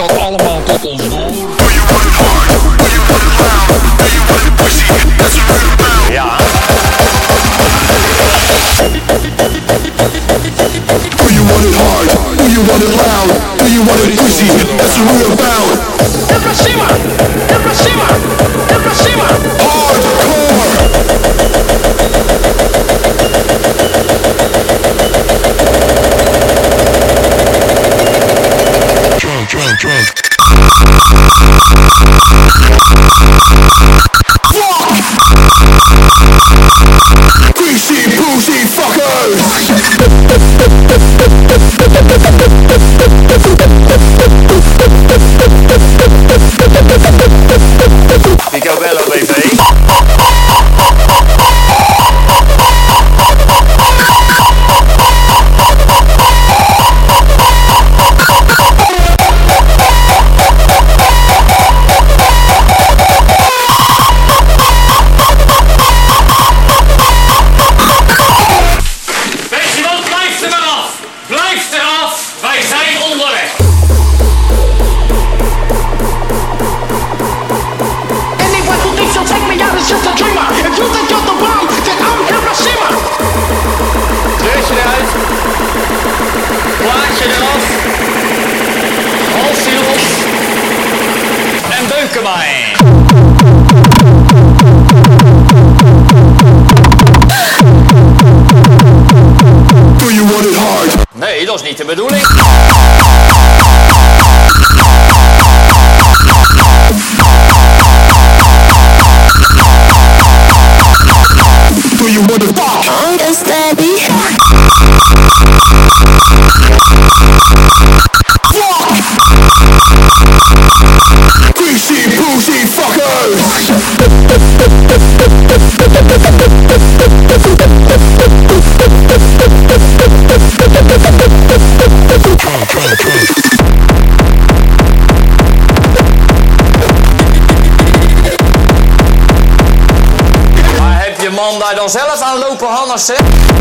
We allemaal tot ons door. Do you want it hard? Do you want it loud? Do you want it crazy? That's what we're about. Do you want it hard? Do you want it loud? Do you want it crazy? That's what we're about. El Drunk, Plaatje eraf. Los. En beuken maar. Do you want it hard? Nee, dat is niet de bedoeling. Do you want it fuck? Greasy, man daar dan zelf aan lopen hannissen? D,